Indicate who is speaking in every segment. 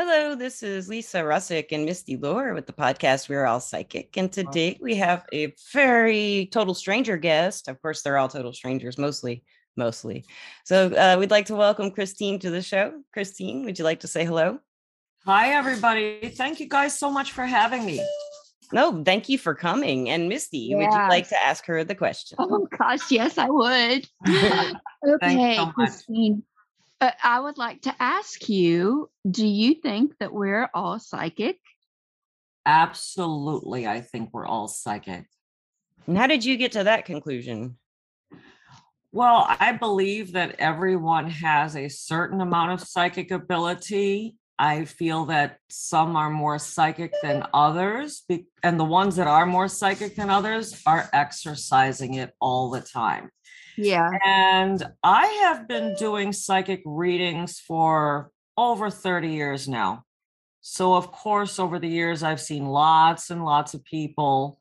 Speaker 1: Hello, this is Lisa Russick and Misty Lore with the podcast We're All Psychic. And today we have a very total stranger guest. Of course, they're all total strangers, mostly, mostly. So uh, we'd like to welcome Christine to the show. Christine, would you like to say hello?
Speaker 2: Hi, everybody. Thank you guys so much for having me.
Speaker 1: No, thank you for coming. And Misty, would you like to ask her the question?
Speaker 3: Oh gosh, yes, I would. okay,
Speaker 2: so much.
Speaker 3: Christine. Uh, I would like to ask you, do you think that we're all psychic?
Speaker 2: Absolutely. I think we're all psychic.
Speaker 1: And how did you get to that conclusion?
Speaker 2: Well, I believe that everyone has a certain amount of psychic ability. I feel that some are more psychic than others, and the ones that are more psychic than others are exercising it all the time.
Speaker 3: Yeah.
Speaker 2: And I have been doing psychic readings for over 30 years now. So, of course, over the years, I've seen lots and lots of people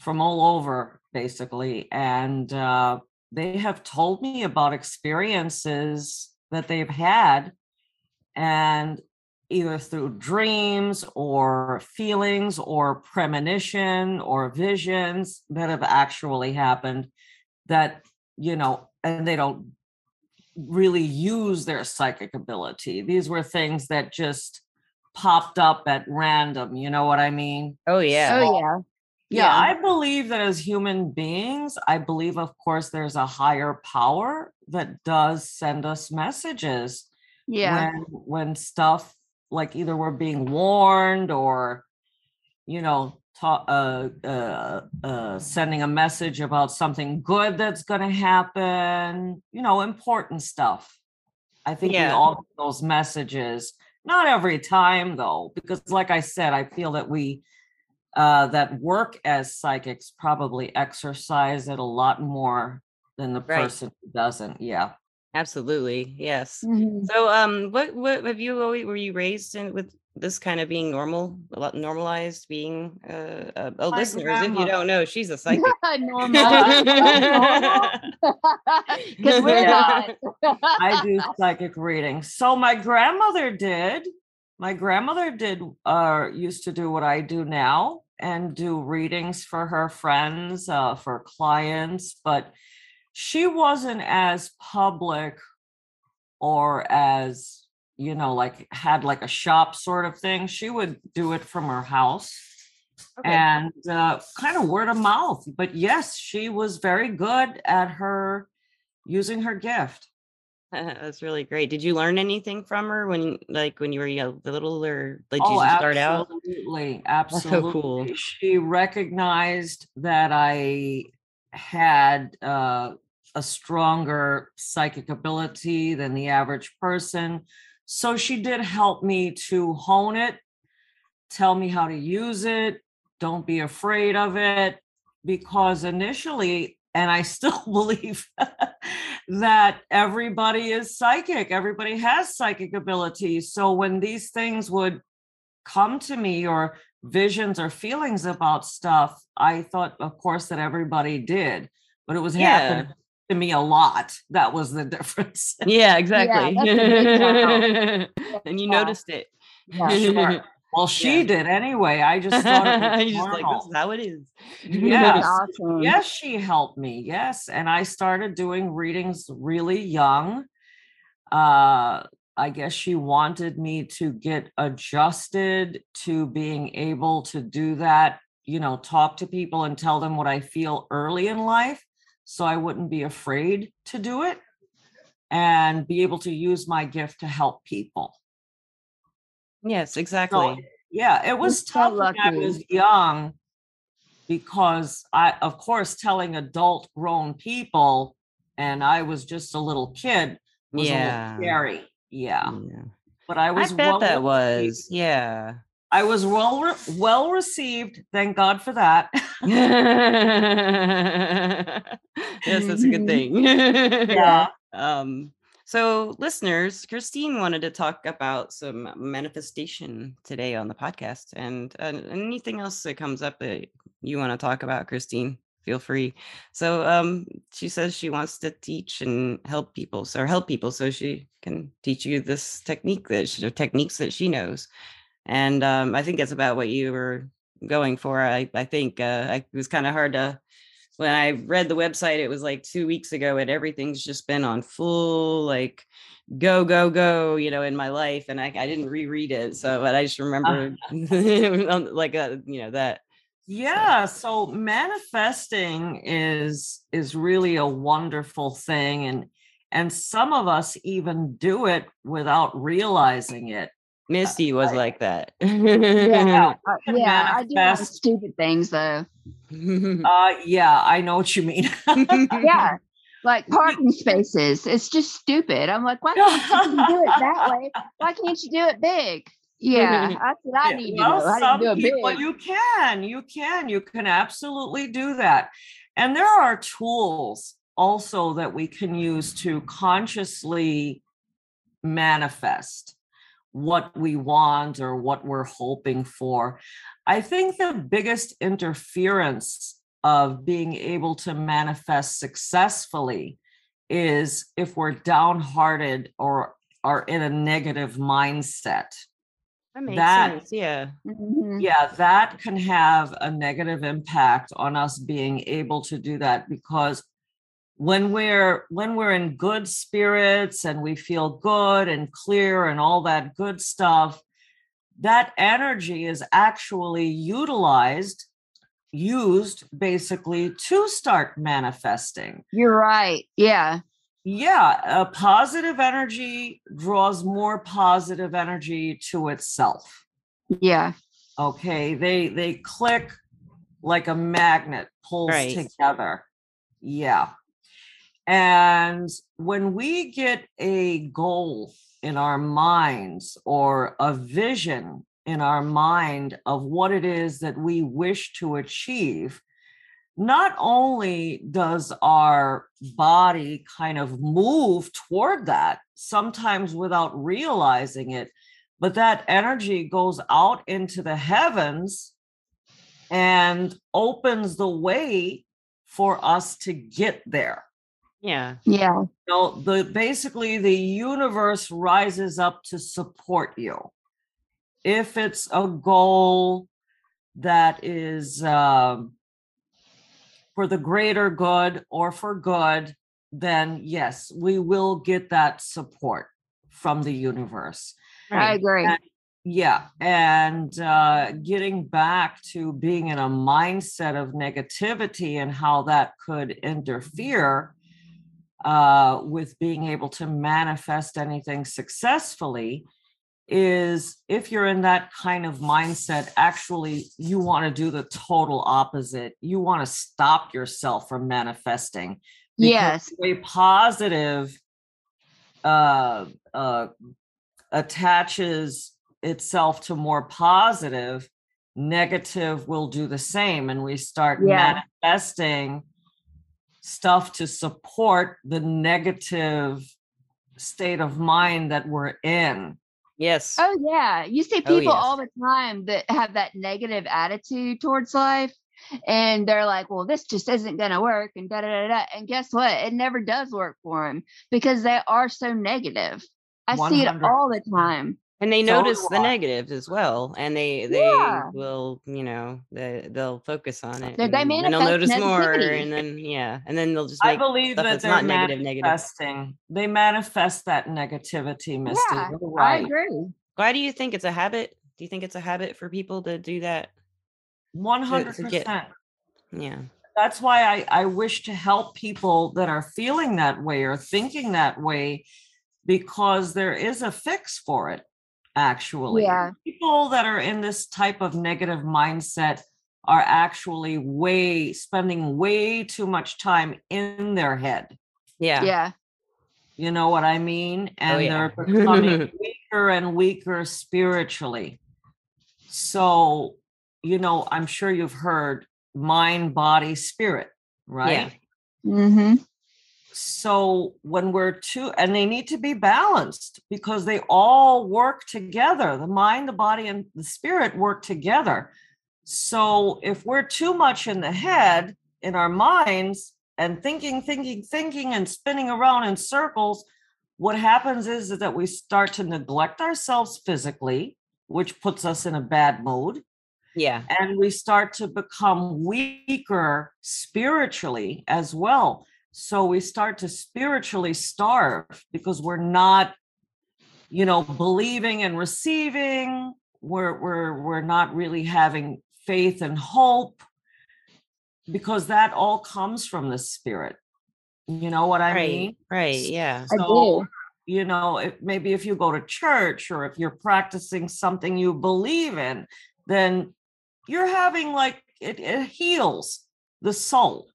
Speaker 2: from all over, basically. And uh, they have told me about experiences that they've had. And either through dreams or feelings or premonition or visions that have actually happened that you know, and they don't really use their psychic ability. These were things that just popped up at random. You know what I mean?
Speaker 1: Oh, yeah.
Speaker 3: Oh yeah.
Speaker 2: Yeah, I believe that as human beings, I believe, of course, there's a higher power that does send us messages
Speaker 3: Yeah.
Speaker 2: when when stuff like either we're being warned or you know ta- uh, uh, uh, sending a message about something good that's going to happen you know important stuff. I think we all get those messages not every time though because like i said i feel that we uh, that work as psychics probably exercise it a lot more than the
Speaker 1: Right.
Speaker 2: person who doesn't yeah
Speaker 1: Absolutely. Yes.
Speaker 3: Mhm.
Speaker 1: So, um, what what have you always were you raised in with this kind of being normal, a lot normalized being uh, oh
Speaker 2: My
Speaker 1: listeners, if you don't know, she's a psychic.
Speaker 3: Normal. Because we're
Speaker 2: Yeah.
Speaker 3: not.
Speaker 2: I do psychic readings. So my grandmother did. My grandmother did uh used to do what I do now and do readings for her friends, uh for clients, but she wasn't as public or as you know like had like a shop sort of thing. She would do it from her house
Speaker 1: Okay.
Speaker 2: and uh, kind of word of mouth. But yes, she was very good at her using her gift.
Speaker 1: That's really great. Did you learn anything from her when, like, when you were young, little, or did you
Speaker 2: oh,
Speaker 1: just start out?
Speaker 2: absolutely, absolutely so
Speaker 1: cool.
Speaker 2: She recognized that I had uh, a stronger psychic ability than the average person. So she did help me to hone it, tell me how to use it, don't be afraid of it. Because initially, and I still believe that everybody is psychic, everybody has psychic abilities. So when these things would come to me or visions or feelings about stuff, I thought, of course, that everybody did, but it was
Speaker 1: Yeah.
Speaker 2: happening to me a lot. That was the difference.
Speaker 1: Yeah, exactly.
Speaker 3: that's a big
Speaker 1: and you
Speaker 3: Yeah.
Speaker 1: noticed it.
Speaker 3: Yeah,
Speaker 2: Sure. Well, she
Speaker 1: Yeah.
Speaker 2: did anyway. I just thought it was
Speaker 1: just like, this
Speaker 2: normal.
Speaker 1: is how it is.
Speaker 2: Yes.
Speaker 3: Awesome.
Speaker 2: Yes, she helped me. Yes. And I started doing readings really young. Uh, I guess she wanted me to get adjusted to being able to do that, you know, talk to people and tell them what I feel early in life so I wouldn't be afraid to do it and be able to use my gift to help people.
Speaker 1: Yes,
Speaker 2: So,
Speaker 1: exactly.
Speaker 2: yeah, it was
Speaker 3: so
Speaker 2: tough when I was young because I, of course, telling adult grown people, and I was just a little kid, was a
Speaker 1: Yeah.
Speaker 2: little scary. Yeah,
Speaker 1: Yeah.
Speaker 2: but I was.
Speaker 1: I bet
Speaker 2: well
Speaker 1: that was. Yeah.
Speaker 2: I was well re- well received. Thank God for that.
Speaker 1: yes, that's a good thing.
Speaker 2: yeah.
Speaker 1: Um, so listeners, Christine wanted to talk about some manifestation today on the podcast and uh, anything else that comes up that you want to talk about, Christine. feel free. So um, she says she wants to teach and help people, so help people, so she can teach you this technique that she, techniques that she knows. And um, I think it's about what you were going for. I I think uh, I, it was kind of hard to when I read the website. It was like two weeks ago, and everything's just been on full like go go go you know in my life and i, I didn't reread it so but i just remember like uh, you know that
Speaker 2: yeah so. so manifesting is is really a wonderful thing and and some of us even do it without realizing it
Speaker 1: misty was I, like that
Speaker 3: yeah, uh, yeah i do stupid things though
Speaker 2: uh yeah i know what you mean
Speaker 3: yeah like parking spaces. It's just stupid. I'm like, why can't you do it that way? Why can't you do it big? Yeah, that's what I need well, to know. How do you
Speaker 2: do it big? You can, you can, you can absolutely do that. And there are tools also that we can use to consciously manifest what we want or what we're hoping for. I think the biggest interference of being able to manifest successfully is if we're downhearted or are in a negative mindset.
Speaker 1: That makes that, sense. Yeah. Mm-hmm.
Speaker 2: Yeah, that can have a negative impact on us being able to do that because when we're when we're in good spirits and we feel good and clear and all that good stuff that energy is actually utilized used basically to start manifesting.
Speaker 3: You're right. Yeah.
Speaker 2: Yeah. A positive energy draws more positive energy to itself.
Speaker 3: Yeah.
Speaker 2: Okay. They they click like a magnet pulls right. together. Yeah. And when we get a goal in our minds or a vision in our mind of what it is that we wish to achieve, not only does our body kind of move toward that, sometimes without realizing it, but that energy goes out into the heavens and opens the way for us to get there.
Speaker 1: Yeah.
Speaker 3: Yeah.
Speaker 2: So the basically the universe rises up to support you if it's a goal that is um, for the greater good or for good, then yes, we will get that support from the universe.
Speaker 3: I agree.
Speaker 2: And, yeah. And uh, getting back to being in a mindset of negativity and how that could interfere uh, with being able to manifest anything successfully is if you're in that kind of mindset, actually, you want to do the total opposite. You want to stop yourself from manifesting.
Speaker 3: Yes.
Speaker 2: A positive uh, uh, attaches itself to more positive, negative will do the same. And we start yeah. manifesting stuff to support the negative state of mind that we're in
Speaker 1: Yes.
Speaker 3: Oh yeah. You see oh, people oh, yes. all the time that have that negative attitude towards life. And they're like, well, this just isn't going to work. And da, da da da. And guess what? It never does work for them because they are so negative. I 100. see it all the time
Speaker 1: and they notice the negatives as well and they they yeah. will you know they, they'll focus on it
Speaker 3: they,
Speaker 1: and, they
Speaker 3: they'll
Speaker 1: notice negativity. more and then yeah and then they'll just
Speaker 2: i believe that they're not negative manifesting negative. they manifest that negativity misty yeah, right.
Speaker 3: i agree
Speaker 1: why do you think it's a habit do you think it's a habit for people to do that
Speaker 2: 100% to, to get,
Speaker 1: yeah
Speaker 2: that's why I, I wish to help people that are feeling that way or thinking that way because there is a fix for it actually.
Speaker 3: Yeah.
Speaker 2: People that are in this type of negative mindset are actually way spending way too much time in their head.
Speaker 1: Yeah.
Speaker 3: Yeah.
Speaker 2: You know what I mean? Oh, and oh, yeah. they're becoming weaker and weaker spiritually. So, you know, I'm sure you've heard mind, body, spirit, right?
Speaker 3: Yeah. Mm-hmm.
Speaker 2: So when we're two, and they need to be balanced because they all work together. The mind, the body, and the spirit work together. So if we're too much in the head, in our minds and thinking, thinking, thinking, and spinning around in circles, what happens is, is that we start to neglect ourselves physically, which puts us in a bad mood.
Speaker 1: Yeah.
Speaker 2: And we start to become weaker spiritually as well. So we start to spiritually starve because we're not, you know, believing and receiving. We're we're we're not really having faith and hope because that all comes from the spirit. You know what I
Speaker 1: right.
Speaker 2: mean?
Speaker 1: Right. Yeah.
Speaker 3: I do.
Speaker 2: you know, if, maybe if you go to church or if you're practicing something you believe in, then you're having like it, it heals the soul.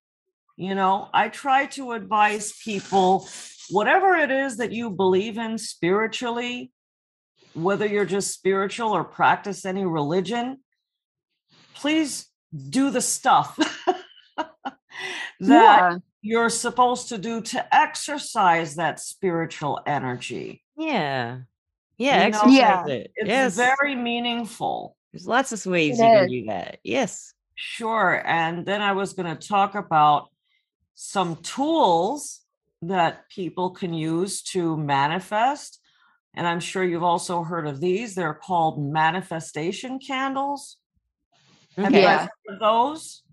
Speaker 2: You know, I try to advise people whatever it is that you believe in spiritually, whether you're just spiritual or practice any religion, please do the stuff that
Speaker 3: Yeah.
Speaker 2: you're supposed to do to exercise that spiritual energy.
Speaker 1: Yeah. Yeah.
Speaker 2: You know,
Speaker 3: Yeah.
Speaker 1: it.
Speaker 2: It's
Speaker 1: yes.
Speaker 2: very meaningful.
Speaker 1: There's lots of ways
Speaker 3: It
Speaker 1: you can do that. Yes.
Speaker 2: Sure. And then I was going to talk about some tools that people can use to manifest. And I'm sure you've also heard of these. They're called manifestation candles. Have
Speaker 1: Okay.
Speaker 2: you
Speaker 3: Yeah.
Speaker 2: heard of those?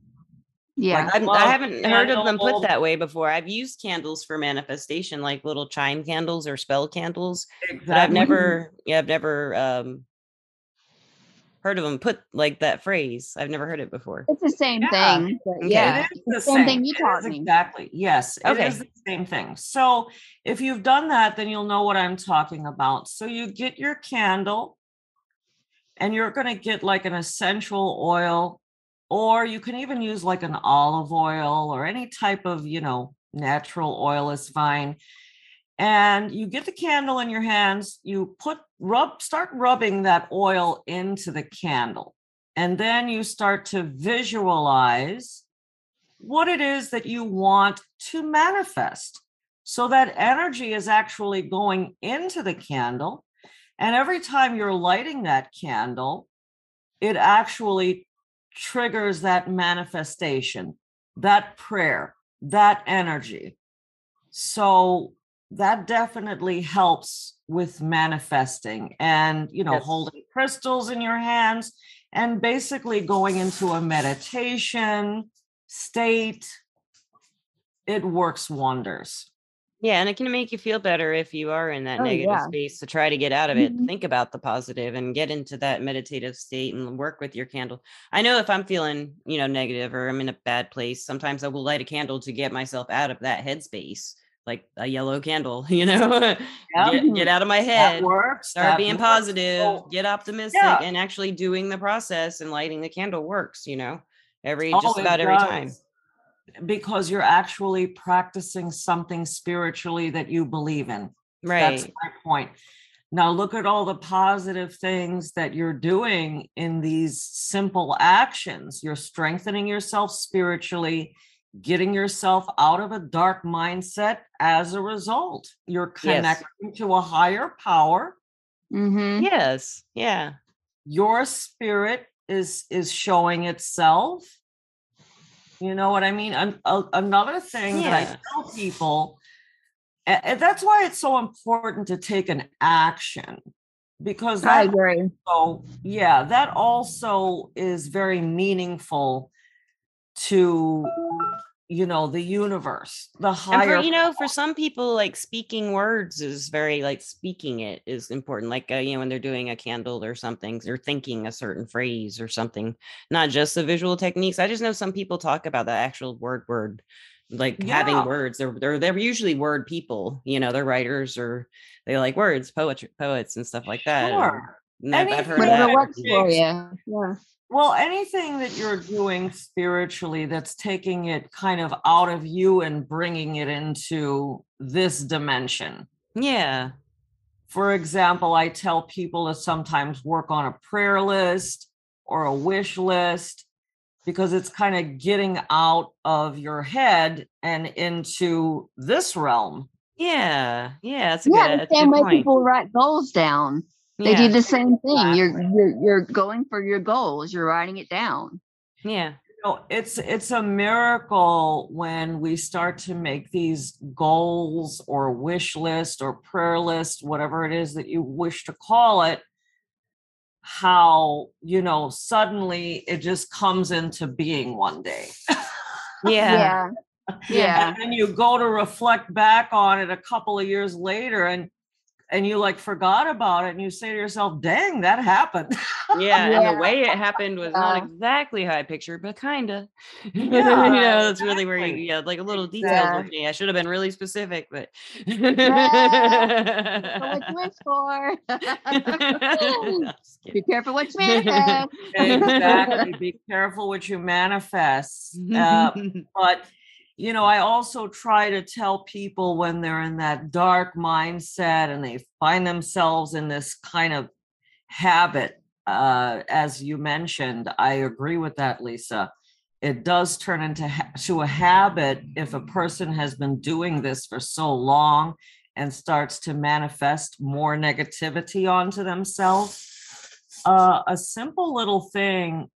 Speaker 3: Yeah.
Speaker 1: I'm, I haven't heard of them put that way before. I've used candles for manifestation, like little chime candles or spell candles, but I've never, yeah, I've never um heard of them put like that phrase. I've never heard it before.
Speaker 3: It's the same
Speaker 2: Yeah.
Speaker 3: thing.
Speaker 1: Okay.
Speaker 3: Yeah.
Speaker 2: It is the
Speaker 3: Same
Speaker 2: same
Speaker 3: thing you
Speaker 2: It
Speaker 3: taught me.
Speaker 2: Exactly. Yes. It
Speaker 1: Okay.
Speaker 2: is the same thing. So if you've done that, then you'll know what I'm talking about. So you get your candle and you're going to get like an essential oil, or you can even use like an olive oil or any type of, you know, natural oil is fine. And you get the candle in your hands, you put rub, start rubbing that oil into the candle. And then you start to visualize what it is that you want to manifest. So that energy is actually going into the candle. And every time you're lighting that candle, it actually triggers that manifestation, that prayer, that energy. So that definitely helps with manifesting and, you know,
Speaker 1: Yes.
Speaker 2: holding crystals in your hands and basically going into a meditation state. It works wonders.
Speaker 1: Yeah, and it can make you feel better if you are in that
Speaker 3: Oh,
Speaker 1: negative
Speaker 3: yeah.
Speaker 1: space to try to get out of it.
Speaker 3: Mhm.
Speaker 1: Think about the positive and get into that meditative state and work with your candle. I know if I'm feeling, you know, negative or I'm in a bad place, sometimes I will light a candle to get myself out of that headspace, like a yellow candle, you know,
Speaker 2: Yeah.
Speaker 1: get, get out of my
Speaker 2: That
Speaker 1: head,
Speaker 2: works.
Speaker 1: start being
Speaker 2: works.
Speaker 1: positive,
Speaker 2: So-
Speaker 1: get optimistic,
Speaker 2: Yeah.
Speaker 1: and actually doing the process and lighting the candle works, you know, every
Speaker 2: Oh,
Speaker 1: just about every time.
Speaker 2: Because you're actually practicing something spiritually that you believe in.
Speaker 1: Right.
Speaker 2: That's my point. Now look at all the positive things that you're doing in these simple actions. You're strengthening yourself spiritually, getting yourself out of a dark mindset as a result. You're
Speaker 1: Yes.
Speaker 2: connecting to a higher power.
Speaker 3: Mm-hmm.
Speaker 1: Yes. Yeah.
Speaker 2: Your spirit is is showing itself. You know what I mean? An- a- another thing that I tell people, and that's why it's so important to take an action because
Speaker 3: I agree.
Speaker 2: so yeah, that also is very meaningful to you know the universe, the
Speaker 1: And
Speaker 2: higher.
Speaker 1: for you know, for some people, like speaking words is very like speaking it is important. Like uh, you know, when they're doing a candle or something, they're thinking a certain phrase or something, not just the visual techniques. I just know some people talk about the actual word word, like having words. They're they're they're usually word people. You know, they're writers or they like words, poetry, poets, and stuff like that. and-
Speaker 2: Sure.
Speaker 1: and I've, I've heard of that.
Speaker 3: works for you. Yeah.
Speaker 2: Well, anything that you're doing spiritually that's taking it kind of out of you and bringing it into this dimension.
Speaker 1: Yeah.
Speaker 2: For example, I tell people to sometimes work on a prayer list or a wish list because it's kind of getting out of your head and into this realm.
Speaker 1: Yeah. Yeah. That's a
Speaker 3: Yeah,
Speaker 1: good,
Speaker 3: the
Speaker 1: that's
Speaker 3: same
Speaker 1: good
Speaker 3: way
Speaker 1: point.
Speaker 3: people write goals down. They
Speaker 1: yeah.
Speaker 3: do the same thing. You're, you're you're going for your goals. You're writing it down.
Speaker 1: yeah.
Speaker 2: You know, it's it's a miracle when we start to make these goals or wish list or prayer list, whatever it is that you wish to call it, how you know suddenly it just comes into being one day.
Speaker 1: Yeah.
Speaker 3: Yeah. Yeah.
Speaker 2: and then you go to reflect back on it a couple of years later and and you like forgot about it and you say to yourself, dang, that happened.
Speaker 1: Yeah. And the way it happened was not exactly how I pictured, but kind of. you
Speaker 2: Yeah,
Speaker 1: know, that's really where you,
Speaker 2: exactly.
Speaker 1: yeah, like a little details.
Speaker 3: Yeah.
Speaker 1: with me. I should have been really specific, but.
Speaker 3: What you wish for. Be careful what you manifest.
Speaker 2: exactly. Be careful what you manifest. Uh, but you know i also try to tell people when they're in that dark mindset and they find themselves in this kind of habit uh, as you mentioned i agree with that lisa. It does turn into ha- to a habit if a person has been doing this for so long and starts to manifest more negativity onto themselves. Uh, a simple little thing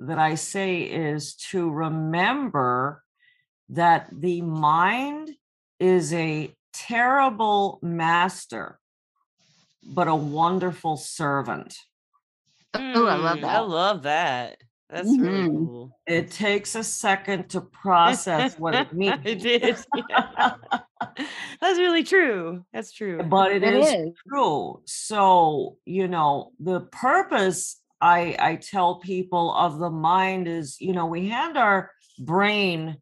Speaker 2: that I say is to remember that the mind is a terrible master, but a wonderful servant.
Speaker 3: Oh, I love
Speaker 1: Mm, I
Speaker 3: that.
Speaker 1: love that. That's really
Speaker 3: Mhm.
Speaker 1: cool.
Speaker 2: It takes a second to process what it means.
Speaker 1: it is. yeah. That's really true. That's true.
Speaker 2: but it
Speaker 3: It
Speaker 2: is
Speaker 3: is.
Speaker 2: true. So, you know, the purpose I I tell people of the mind is, you know, we hand our brain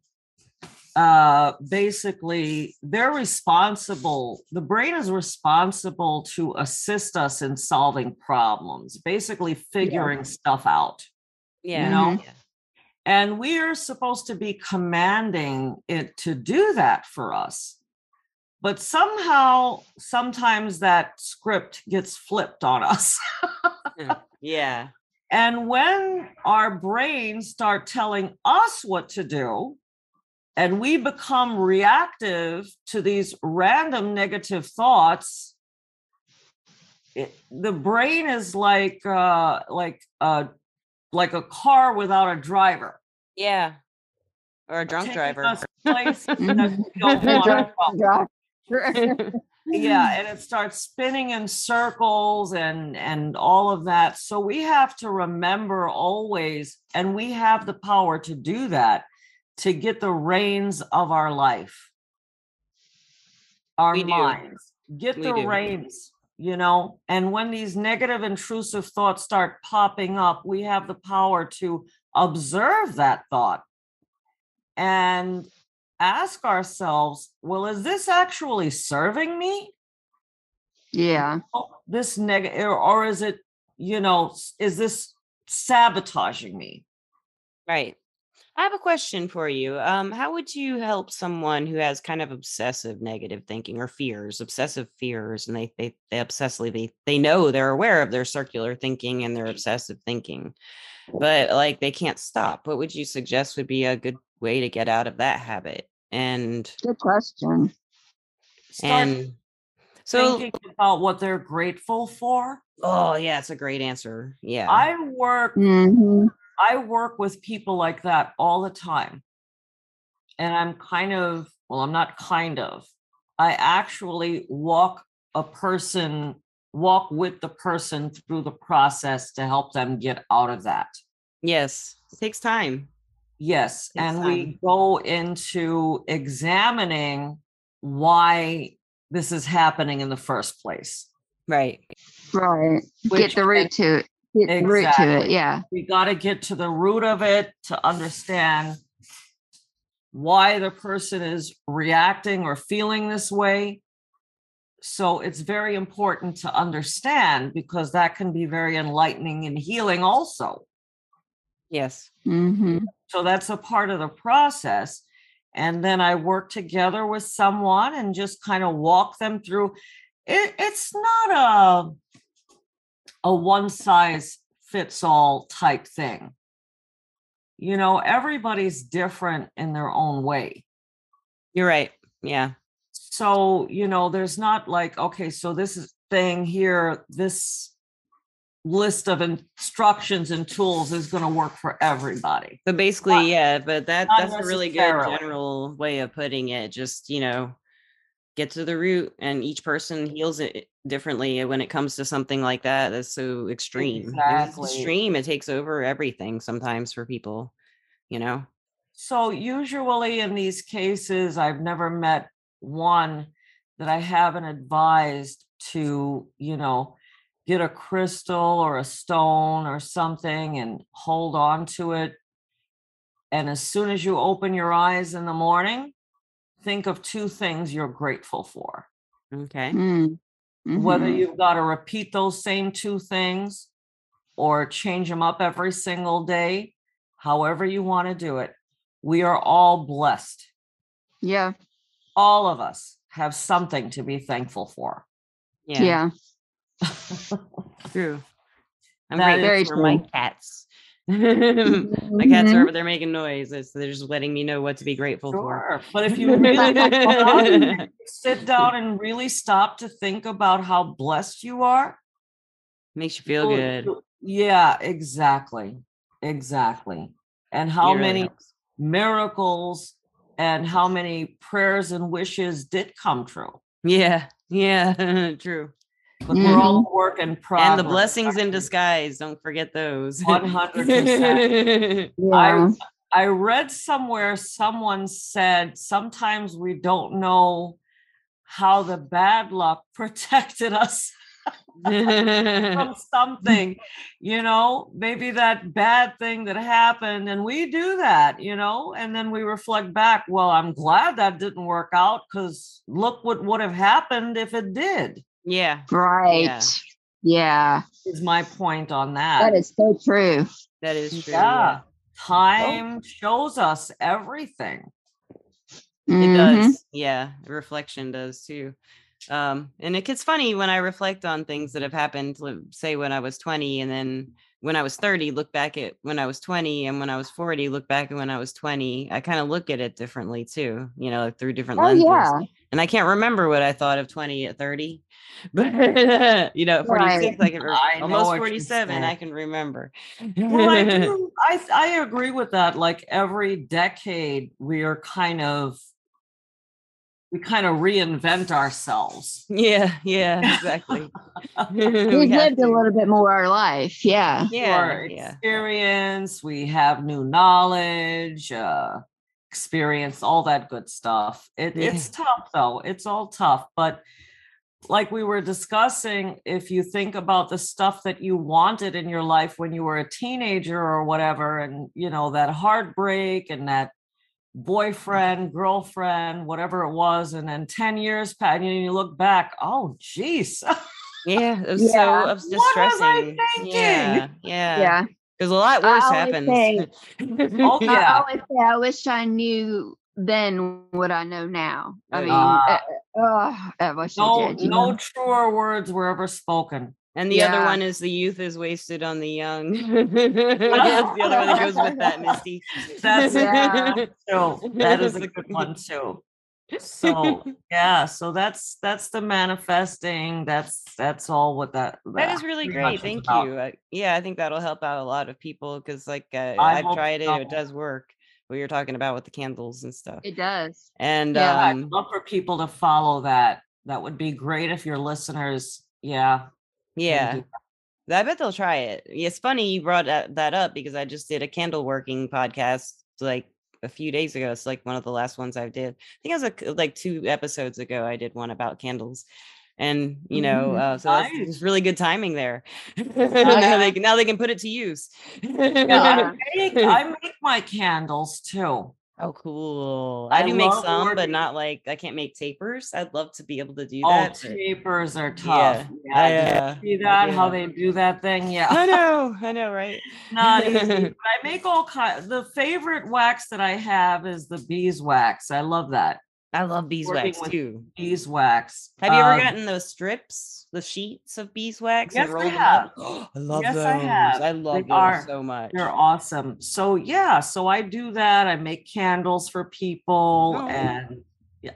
Speaker 2: uh basically they're responsible the brain is responsible to assist us in solving problems basically figuring stuff out
Speaker 1: yeah.
Speaker 2: know?
Speaker 1: yeah.
Speaker 2: and we are supposed to be commanding it to do that for us. But somehow, sometimes that script gets flipped on us.
Speaker 1: Yeah.
Speaker 2: and when our brains start telling us what to do, and we become reactive to these random negative thoughts, it, the brain is like uh, like uh, like a car without a driver.
Speaker 1: Yeah. Or a drunk driver.
Speaker 2: us places that we don't wanna go.
Speaker 3: Drunk-
Speaker 2: yeah and it starts spinning in circles and and all of that so we have to remember always and we have the power to do that to get the reins of our life our
Speaker 1: We do.
Speaker 2: minds get
Speaker 1: We
Speaker 2: the
Speaker 1: do.
Speaker 2: reins you know and when these negative intrusive thoughts start popping up we have the power to observe that thought and ask ourselves well is this actually serving me
Speaker 3: yeah.
Speaker 2: Oh, this negative or is it you know is this sabotaging me
Speaker 1: Right. I have a question for you. Um, how would you help someone who has kind of obsessive negative thinking or fears, obsessive fears, and they they they obsessively they, they know they're aware of their circular thinking and their obsessive thinking, but like they can't stop. What would you suggest would be a good way to get out of that habit? And
Speaker 3: Good question.
Speaker 1: and so
Speaker 2: thinking about what they're grateful for
Speaker 1: oh yeah, it's a great answer. Yeah.
Speaker 2: i work
Speaker 3: hmm
Speaker 2: i work with people like that all the time and i'm kind of well i'm not kind of i actually walk a person walk with the person through the process to help them get out of that
Speaker 1: yes. It takes time.
Speaker 2: Yes,
Speaker 1: Takes
Speaker 2: and we go into examining why this is happening in the first place.
Speaker 1: Right.
Speaker 3: Right.
Speaker 2: Which
Speaker 3: Get the root to it. Get the root to it.
Speaker 2: Exactly.
Speaker 3: Yeah.
Speaker 2: We got to get to the root of it to understand why the person is reacting or feeling this way. So it's very important to understand because that can be very enlightening and healing also.
Speaker 1: Yes.
Speaker 3: hmm
Speaker 2: So that's a part of the process. And then I work together with someone and just kind of walk them through. It, it's not a, a one size fits all type thing. You know, everybody's different in their own way.
Speaker 1: You're right. Yeah.
Speaker 2: So, you know, there's not like, okay, so this is thing here, this list of instructions and tools is going to work for everybody.
Speaker 1: So basically,
Speaker 2: Not-
Speaker 1: yeah, but that that's a really good general way of putting it. Just, you know, get to the root and each person heals it differently uh, when it comes to something like that. That's so extreme. It's
Speaker 2: Exactly.
Speaker 1: extreme, it takes over everything sometimes for people, you know.
Speaker 2: So usually in these cases, I've never met one that I haven't advised to, you know, get a crystal or a stone or something and hold on to it. And as soon as you open your eyes in the morning, think of two things you're grateful for.
Speaker 1: Okay.
Speaker 3: Mm.
Speaker 2: Whether
Speaker 3: Mhm.
Speaker 2: you've got to repeat those same two things or change them up every single day, however you want to do it, we are all blessed.
Speaker 3: yeah,
Speaker 2: all of us have something to be thankful for.
Speaker 1: Yeah.
Speaker 3: yeah,
Speaker 1: True. I'm
Speaker 2: That
Speaker 1: grateful
Speaker 3: is
Speaker 1: for my cats. my cats
Speaker 3: Mhm.
Speaker 1: are over there making noise. It's, they're just letting me know what to be grateful for.
Speaker 2: But if you really sit down and really stop to think about how blessed you are,
Speaker 1: Makes you feel good.
Speaker 2: Yeah, exactly. Exactly. And how
Speaker 1: really
Speaker 2: many
Speaker 1: helps.
Speaker 2: miracles and how many prayers and wishes did come true.
Speaker 1: Yeah. Yeah. True.
Speaker 2: But we're all a work in progress.
Speaker 1: And the blessings in disguise. Don't forget those.
Speaker 2: 100%.
Speaker 3: yeah.
Speaker 2: I read somewhere someone said sometimes we don't know how the bad luck protected us from something, you know, maybe that bad thing that happened. And we do that, you know, and then we reflect back, well, I'm glad that didn't work out because look what would have happened if it did,
Speaker 1: yeah.
Speaker 3: Right.
Speaker 1: Yeah.
Speaker 3: Yeah.
Speaker 2: is my point on that.
Speaker 3: That is so true.
Speaker 1: That is true.
Speaker 2: yeah. Time shows us everything.
Speaker 1: It
Speaker 3: Mhm.
Speaker 1: does. Yeah. Reflection does too. Um, and it gets funny when I reflect on things that have happened, li- say when I was 20 and then when I was 30, look back at when I was 20 and when I was 40, look back at when I was 20. I kind of look at it differently too, you know, through different
Speaker 3: Oh
Speaker 1: lenses.
Speaker 3: yeah.
Speaker 1: And I can't remember what I thought of 20 at 30. But you know, at
Speaker 3: Right.
Speaker 1: 46, I can re-
Speaker 2: I
Speaker 1: almost 47, I can remember.
Speaker 2: Well, I, do, I I agree with that. Like every decade, we are kind of we kind of reinvent ourselves.
Speaker 1: yeah, yeah, exactly. We
Speaker 3: We've
Speaker 1: have
Speaker 3: lived a little bit more our life. Yeah.
Speaker 1: Yeah,
Speaker 2: Our
Speaker 1: yeah.
Speaker 2: experience, we have new knowledge, uh, experience, all that good stuff. It,
Speaker 1: Yeah.
Speaker 2: It's tough though. It's all tough, but like we were discussing, if you think about the stuff that you wanted in your life when you were a teenager or whatever, and you know, that heartbreak and that boyfriend, girlfriend, whatever it was, and then 10 years passed, and you look back, oh geez.
Speaker 1: Yeah, it was
Speaker 3: Yeah.
Speaker 1: so ups-
Speaker 2: What was I
Speaker 1: distressing.
Speaker 2: thinking?
Speaker 1: Yeah, yeah.
Speaker 3: Yeah.
Speaker 1: Because a lot worse
Speaker 3: always
Speaker 1: happens.
Speaker 3: say-
Speaker 2: Oh,
Speaker 3: I always say I wish I knew then what I know now. I mean,
Speaker 2: yeah.
Speaker 3: uh, oh, I wish I
Speaker 2: no,
Speaker 3: did.
Speaker 2: no
Speaker 3: know?
Speaker 2: truer words were ever spoken.
Speaker 1: And the other one is the youth is wasted on the young. That's the other one that goes with that, Misty.
Speaker 2: That's
Speaker 3: Yeah.
Speaker 2: so that is a good one too. So yeah, so that's that's the manifesting. That's that's all what that
Speaker 1: That is really great. Thank you. Uh, yeah, I think that'll help out a lot of people because, like, uh,
Speaker 2: I
Speaker 1: I've tried it.
Speaker 2: so.
Speaker 1: It does work. What you're talking about with the candles and stuff.
Speaker 3: It does.
Speaker 1: And
Speaker 3: Yeah.
Speaker 2: I'd
Speaker 1: um,
Speaker 2: love for people to follow that. That would be great if your listeners, yeah.
Speaker 1: yeah,
Speaker 2: do
Speaker 1: I bet they'll try it. It's funny you brought that, that up because I just did a candle working podcast like a few days ago. It's like one of the last ones I did. I think it was like, like two episodes ago. I did one about candles, and you know,
Speaker 3: Mhm.
Speaker 1: uh, so that's
Speaker 2: Nice.
Speaker 1: just really good timing there. now they can now they can put it to use.
Speaker 2: Yeah. I make, I make my candles too.
Speaker 1: Oh, cool. I,
Speaker 2: I
Speaker 1: do make some, but not like I can't make tapers. I'd love to be able to do
Speaker 2: Oh,
Speaker 1: that.
Speaker 2: tapers are tough. Yeah, yeah.
Speaker 1: I,
Speaker 2: see that? How they do that thing? Yeah.
Speaker 1: I know, I know, right?
Speaker 2: not easy. But I make all kind. The favorite wax that I have is the beeswax. I love that
Speaker 1: I love beeswax too.
Speaker 2: beeswax.
Speaker 1: Have you ever
Speaker 2: Um,
Speaker 1: gotten those strips, the sheets of beeswax
Speaker 2: Yes,
Speaker 1: and
Speaker 2: I have.
Speaker 1: up? I love
Speaker 2: Yes,
Speaker 1: those.
Speaker 2: I have.
Speaker 1: I love
Speaker 2: They
Speaker 1: those
Speaker 2: are-
Speaker 1: so much.
Speaker 2: They're awesome. So yeah, so I do that. I make candles for people,
Speaker 1: Oh.
Speaker 2: and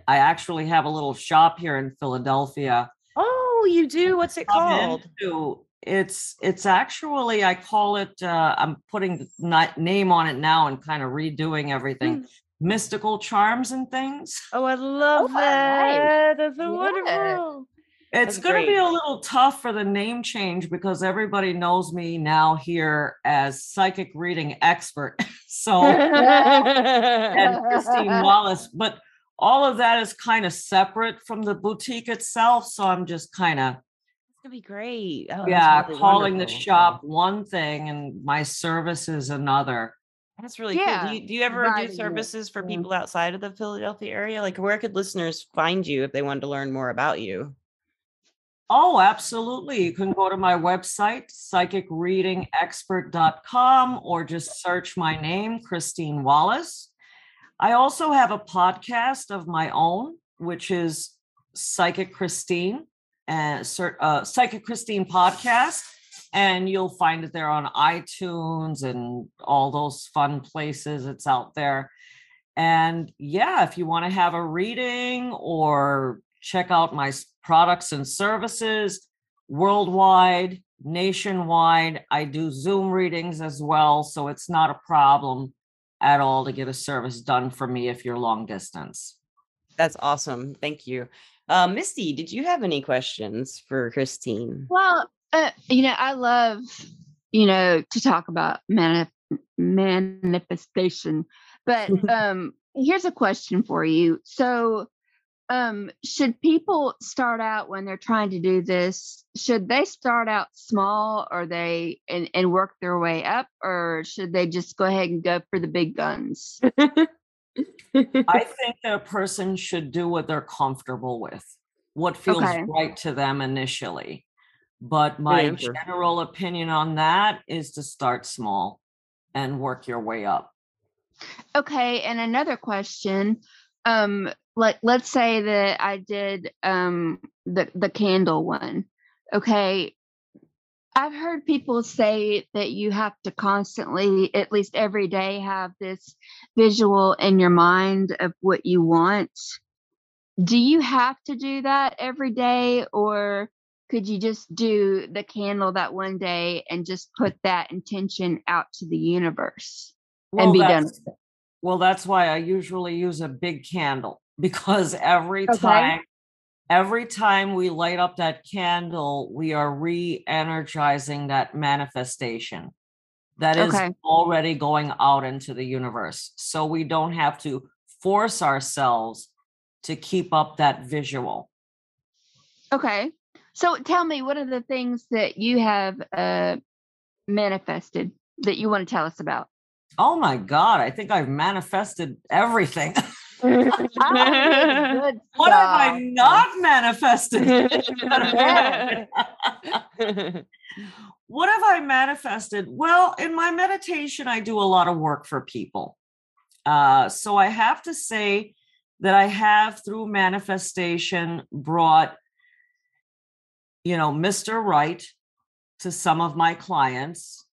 Speaker 2: I actually have a little shop here in Philadelphia.
Speaker 1: Oh, you do? What's it called?
Speaker 2: into it's it's actually I call it uh, I'm putting the name on it now and kind of redoing everything.
Speaker 1: Mm.
Speaker 2: Mystical charms and things.
Speaker 1: Oh, I oh, love
Speaker 3: Oh, I
Speaker 1: that. That's so
Speaker 3: Yeah.
Speaker 1: wonderful.
Speaker 2: It's going to be a little tough for the name change because everybody knows me now here as psychic reading expert. so and Christine Wallace, but all of that is kind of separate from the boutique itself. So I'm just kind of
Speaker 1: It's gonna be great. Oh,
Speaker 2: yeah
Speaker 1: really
Speaker 2: calling the shop one thing and my service is another.
Speaker 1: That's really
Speaker 3: Yeah,
Speaker 1: cool. Do you, do you ever
Speaker 3: providing
Speaker 1: do
Speaker 3: it,
Speaker 1: services for
Speaker 3: yeah.
Speaker 1: people outside of the Philadelphia area? Like, where could listeners find you if they wanted to learn more about you?
Speaker 2: Oh, absolutely. You can go to my website, psychicreadingexpert.com, or just search my name, Christine Wallace. I also have a podcast of my own, which is Psychic Christine and uh, Psychic Christine podcast. And you'll find it there on iTunes and all those fun places. It's out there. And yeah, if you want to have a reading or check out my products and services worldwide, nationwide, I do Zoom readings as well. So it's not a problem at all to get a service done for me if you're long distance.
Speaker 1: That's awesome. Thank you. Uh, Misty, did you have any questions for Christine?
Speaker 3: Well, uh, you know, I love, you know, to talk about manif- manifestation, but um, here's a question for you. So, um, should people start out when they're trying to do this? Should they start out small, or they and, and work their way up, or should they just go ahead and go for the big guns?
Speaker 2: I think that a person should do what they're comfortable with, what feels
Speaker 3: Okay.
Speaker 2: right to them initially. But my general opinion on that is to start small and work your way up.
Speaker 3: Okay, and another question. Um, like let's say that I did um the the candle one. Okay. I've heard people say that you have to constantly, at least every day, have this visual in your mind of what you want. Do you have to do that every day, or could you just do the candle that one day and just put that intention out to the universe? And be done
Speaker 2: Well, that's why I usually use a big candle because every
Speaker 3: Okay.
Speaker 2: time every time we light up that candle, we are re-energizing that manifestation that is
Speaker 3: Okay.
Speaker 2: already going out into the universe. So we don't have to force ourselves to keep up that visual.
Speaker 3: Okay. So tell me, what are the things that you have uh, manifested that you want to tell us about?
Speaker 2: Oh my God, I think I've manifested everything. What have I not manifested? what have I manifested? Well, in my meditation, I do a lot of work for people. Uh, so I have to say that I have, through manifestation, brought, you know, Mr. Right to some of my clients.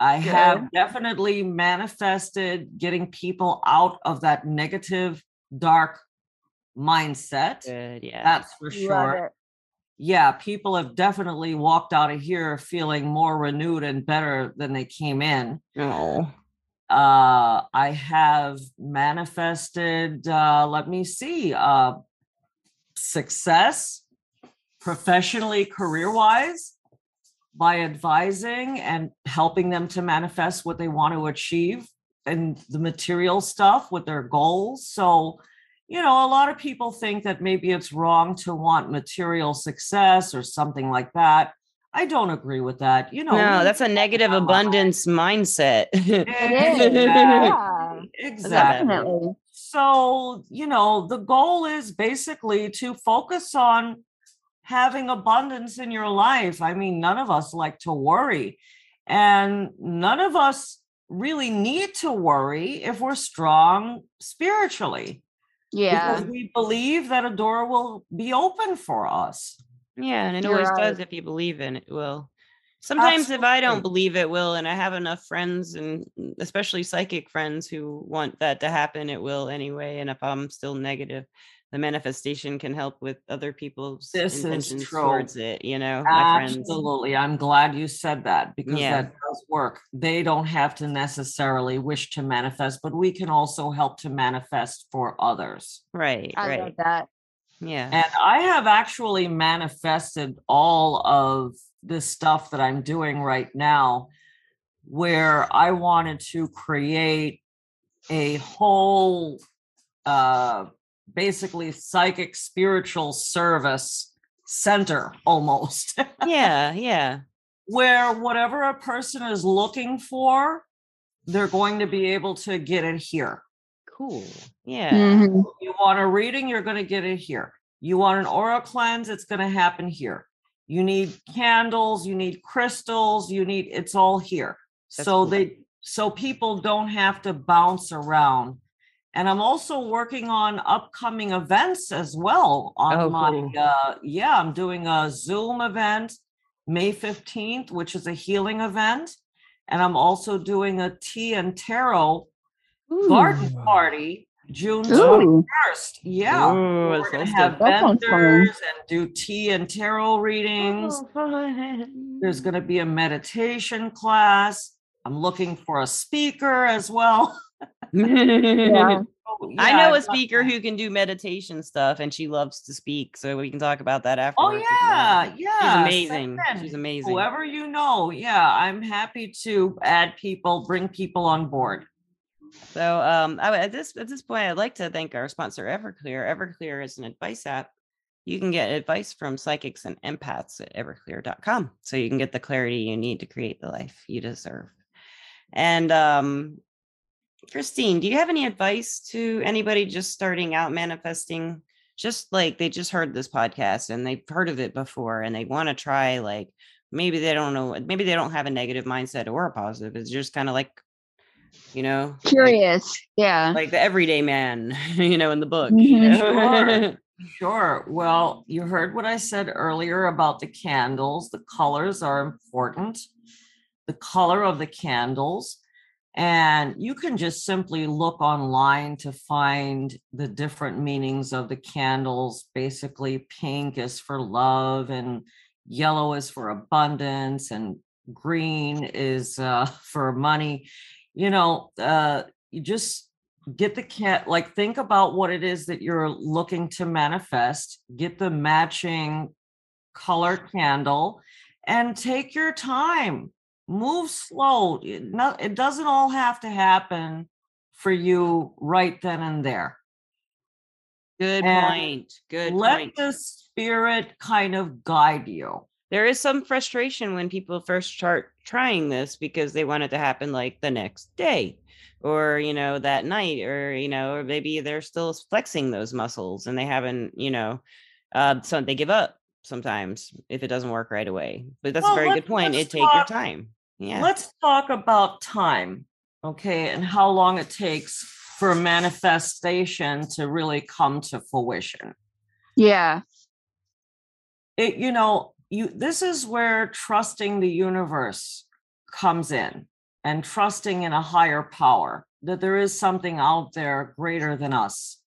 Speaker 2: I have definitely manifested getting people out of that negative, dark mindset.
Speaker 1: Good, yeah.
Speaker 2: That's for sure yeah, people have definitely walked out of here feeling more renewed and better than they came in.
Speaker 1: oh,
Speaker 2: Uh, I have manifested, uh, let me see, uh, success professionally, career wise, by advising and helping them to manifest what they want to achieve and the material stuff with their goals. So, you know, a lot of people think that maybe it's wrong to want material success or something like that. I don't agree with that. You know,
Speaker 1: no, that's a negative abundance mindset.
Speaker 2: Exactly.
Speaker 3: Yeah,
Speaker 2: Exactly.
Speaker 3: definitely.
Speaker 2: So, you know, the goal is basically to focus on having abundance in your life. I mean, none of us like to worry, and none of us really need to worry if we're strong spiritually.
Speaker 3: Yeah.
Speaker 2: Because we believe that a door will be open for us.
Speaker 1: yeah, and it
Speaker 3: You're
Speaker 1: always does if you believe in it. it Will. Sometimes if I don't believe it will, and I have enough friends and especially psychic friends who want that to happen, it will anyway. And if I'm still negative, the manifestation can help with other people's
Speaker 2: This is
Speaker 1: intentions
Speaker 2: true.
Speaker 1: towards it. You know, my.
Speaker 2: Absolutely. I'm glad you said that because
Speaker 1: Yeah.
Speaker 2: that does work. They don't have to necessarily wish to manifest, but we can also help to manifest for others.
Speaker 1: Right,
Speaker 3: I
Speaker 1: right.
Speaker 3: love that.
Speaker 1: Yeah.
Speaker 2: And I have actually manifested all of this stuff that I'm doing right now, where I wanted to create a whole, uh, basically psychic spiritual service center almost,
Speaker 1: yeah, yeah.
Speaker 2: where whatever a person is looking for, they're going to be able to get it here.
Speaker 1: Cool. Yeah.
Speaker 3: Mhm.
Speaker 2: You want a reading, you're going to get it here. You want an aura cleanse, it's going to happen here. You need candles, you need crystals, you need it's all here.
Speaker 1: That's
Speaker 2: so
Speaker 1: cool.
Speaker 2: they so people don't have to bounce around. And I'm also working on upcoming events as well on
Speaker 1: Oh,
Speaker 2: my
Speaker 1: cool.
Speaker 2: uh yeah, I'm doing a Zoom event May 15th, which is a healing event. And I'm also doing a tea and tarot garden party June
Speaker 3: Ooh,
Speaker 2: 21st. Yeah.
Speaker 1: Ooh,
Speaker 2: We're going to have vendors and do tea and tarot readings.
Speaker 1: Oh.
Speaker 2: There's going to be a meditation class. I'm looking for a speaker as well.
Speaker 3: yeah.
Speaker 2: Oh,
Speaker 1: I know a speaker who can do meditation stuff and she loves to speak. So we can talk about that after.
Speaker 2: Oh
Speaker 1: afterwards. if you want.
Speaker 2: yeah, yeah.
Speaker 1: She's amazing. She's amazing.
Speaker 2: Whoever you know, yeah, I'm happy to add people, bring people on board.
Speaker 1: So um I, at this at this point, I'd like to thank our sponsor, Everclear. Everclear is an advice app. You can get advice from psychics and empaths at everclear.com. So you can get the clarity you need to create the life you deserve. And um Christine, do you have any advice to anybody just starting out manifesting? Just like they just heard this podcast and they've heard of it before and they want to try, like maybe they don't know, maybe they don't have a negative mindset or a positive. It's just kind of like, you know, like-
Speaker 3: Curious. Yeah.
Speaker 1: like the everyday man, you know, in the book. you
Speaker 3: Mhm.
Speaker 1: know?
Speaker 2: Sure. Well, you heard what I said earlier about the candles. The colors are important. The color of the candles. And you can just simply look online to find the different meanings of the candles. Basically, pink is for love, and yellow is for abundance, and green is uh, for money. You know, uh, you just get the cat like think about what it is that you're looking to manifest get the matching color candle and take your time move slow it, not, it doesn't all have to happen for you right then and there
Speaker 1: Good
Speaker 2: And
Speaker 1: point. Good
Speaker 2: let
Speaker 1: point.
Speaker 2: the spirit kind of guide you
Speaker 1: there is some frustration when people first start trying this because they want it to happen like the next day or you know that night or you know or maybe they're still flexing those muscles and they haven't you know uh so they give up sometimes if it doesn't work right away but that's
Speaker 2: Well,
Speaker 1: a very
Speaker 2: let's-
Speaker 1: good point it take your time yeah.
Speaker 2: let's talk about time okay and how long it takes for manifestation to really come to fruition.
Speaker 3: Yeah.
Speaker 2: it you know you this is where trusting the universe comes in and trusting in a higher power that there is something out there greater than us.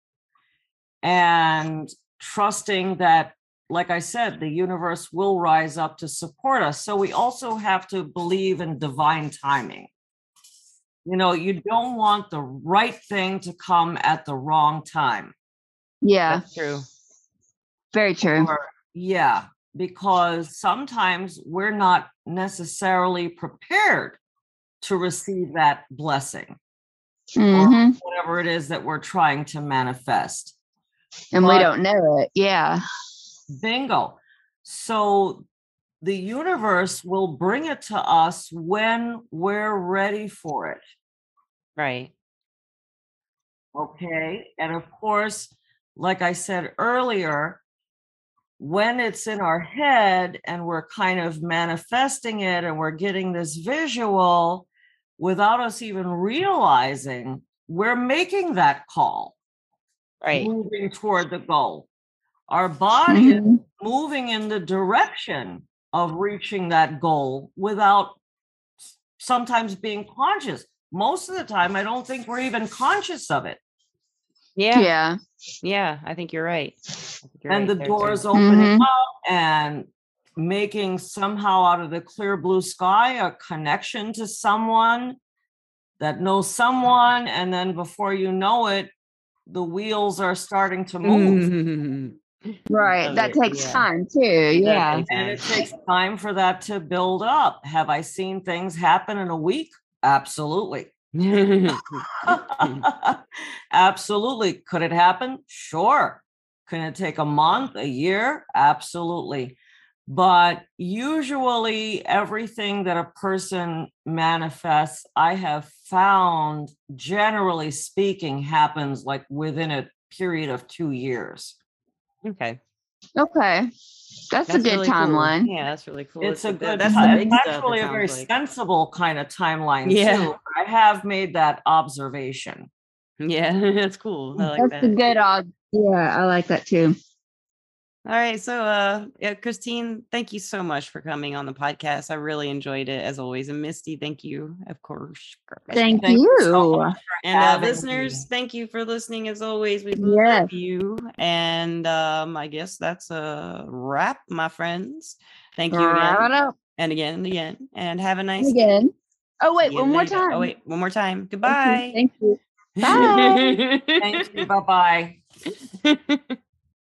Speaker 2: And trusting that like i said the universe will rise up to support us so we also have to believe in divine timing you know you don't want the right thing to come at the wrong time
Speaker 3: Yeah.
Speaker 1: that's true
Speaker 3: Very true.
Speaker 2: or- yeah, because sometimes we're not necessarily prepared to receive that blessing,
Speaker 3: hmm
Speaker 2: whatever it is that we're trying to manifest.
Speaker 3: And we don't know it. Yeah.
Speaker 2: Bingo. So the universe will bring it to us when we're ready for it.
Speaker 1: right
Speaker 2: Okay. And of course, like I said earlier, when it's in our head and we're kind of manifesting it and we're getting this visual without us even realizing, we're making that call,
Speaker 1: right
Speaker 2: moving toward the goal. Our body is
Speaker 3: Mhm.
Speaker 2: moving in the direction of reaching that goal without sometimes being conscious. Most of the time, I don't think we're even conscious of it.
Speaker 1: Yeah.
Speaker 3: Yeah.
Speaker 1: Yeah. I think you're right. Think you're
Speaker 2: and
Speaker 1: right
Speaker 2: the
Speaker 1: there, too.
Speaker 2: doors opening
Speaker 3: Mhm.
Speaker 2: up and making somehow out of the clear blue sky a connection to someone that knows someone and then before you know it the wheels are starting to move
Speaker 3: Right. That takes
Speaker 1: yeah.
Speaker 3: time too. Yeah.
Speaker 2: and it takes time for that to build up have i seen things happen in a week absolutely absolutely could it happen sure can it take a month a year absolutely but usually everything that a person manifests i have found generally speaking happens like within a period of two years
Speaker 1: okay.
Speaker 3: Okay. That's, a good
Speaker 1: really cool.
Speaker 3: timeline.
Speaker 1: Yeah, that's really cool.
Speaker 2: it's a
Speaker 1: th-
Speaker 2: good
Speaker 1: That's
Speaker 2: ti-
Speaker 1: the
Speaker 2: it's
Speaker 1: big stuff. it
Speaker 2: actually a very
Speaker 1: like.
Speaker 2: sensible kind of timeline
Speaker 1: Yeah.
Speaker 2: too i have made that observation
Speaker 1: Yeah, that's cool. I mm, like
Speaker 3: That's
Speaker 1: that.
Speaker 3: a good odd. Yeah, I like that too.
Speaker 1: All right. So, uh, yeah, Christine, thank you so much for coming on the podcast. I really enjoyed it as always. And Misty, thank you, of course.
Speaker 3: Thank,
Speaker 2: Thank you so
Speaker 1: And uh, listeners,
Speaker 2: me.
Speaker 1: thank you for listening as always. We
Speaker 3: Yes.
Speaker 1: love you. And um, I guess that's a wrap, my friends. Thank you
Speaker 3: Wrap it
Speaker 1: again
Speaker 3: up
Speaker 1: and again and again. And have a nice day.
Speaker 3: again. Oh wait,
Speaker 1: Yeah,
Speaker 3: one more
Speaker 1: you go.
Speaker 3: time.
Speaker 1: Oh, wait, one more time.
Speaker 3: Thank you.
Speaker 1: Goodbye.
Speaker 3: Thank you. Bye.
Speaker 2: thank you bye-bye
Speaker 1: Bye.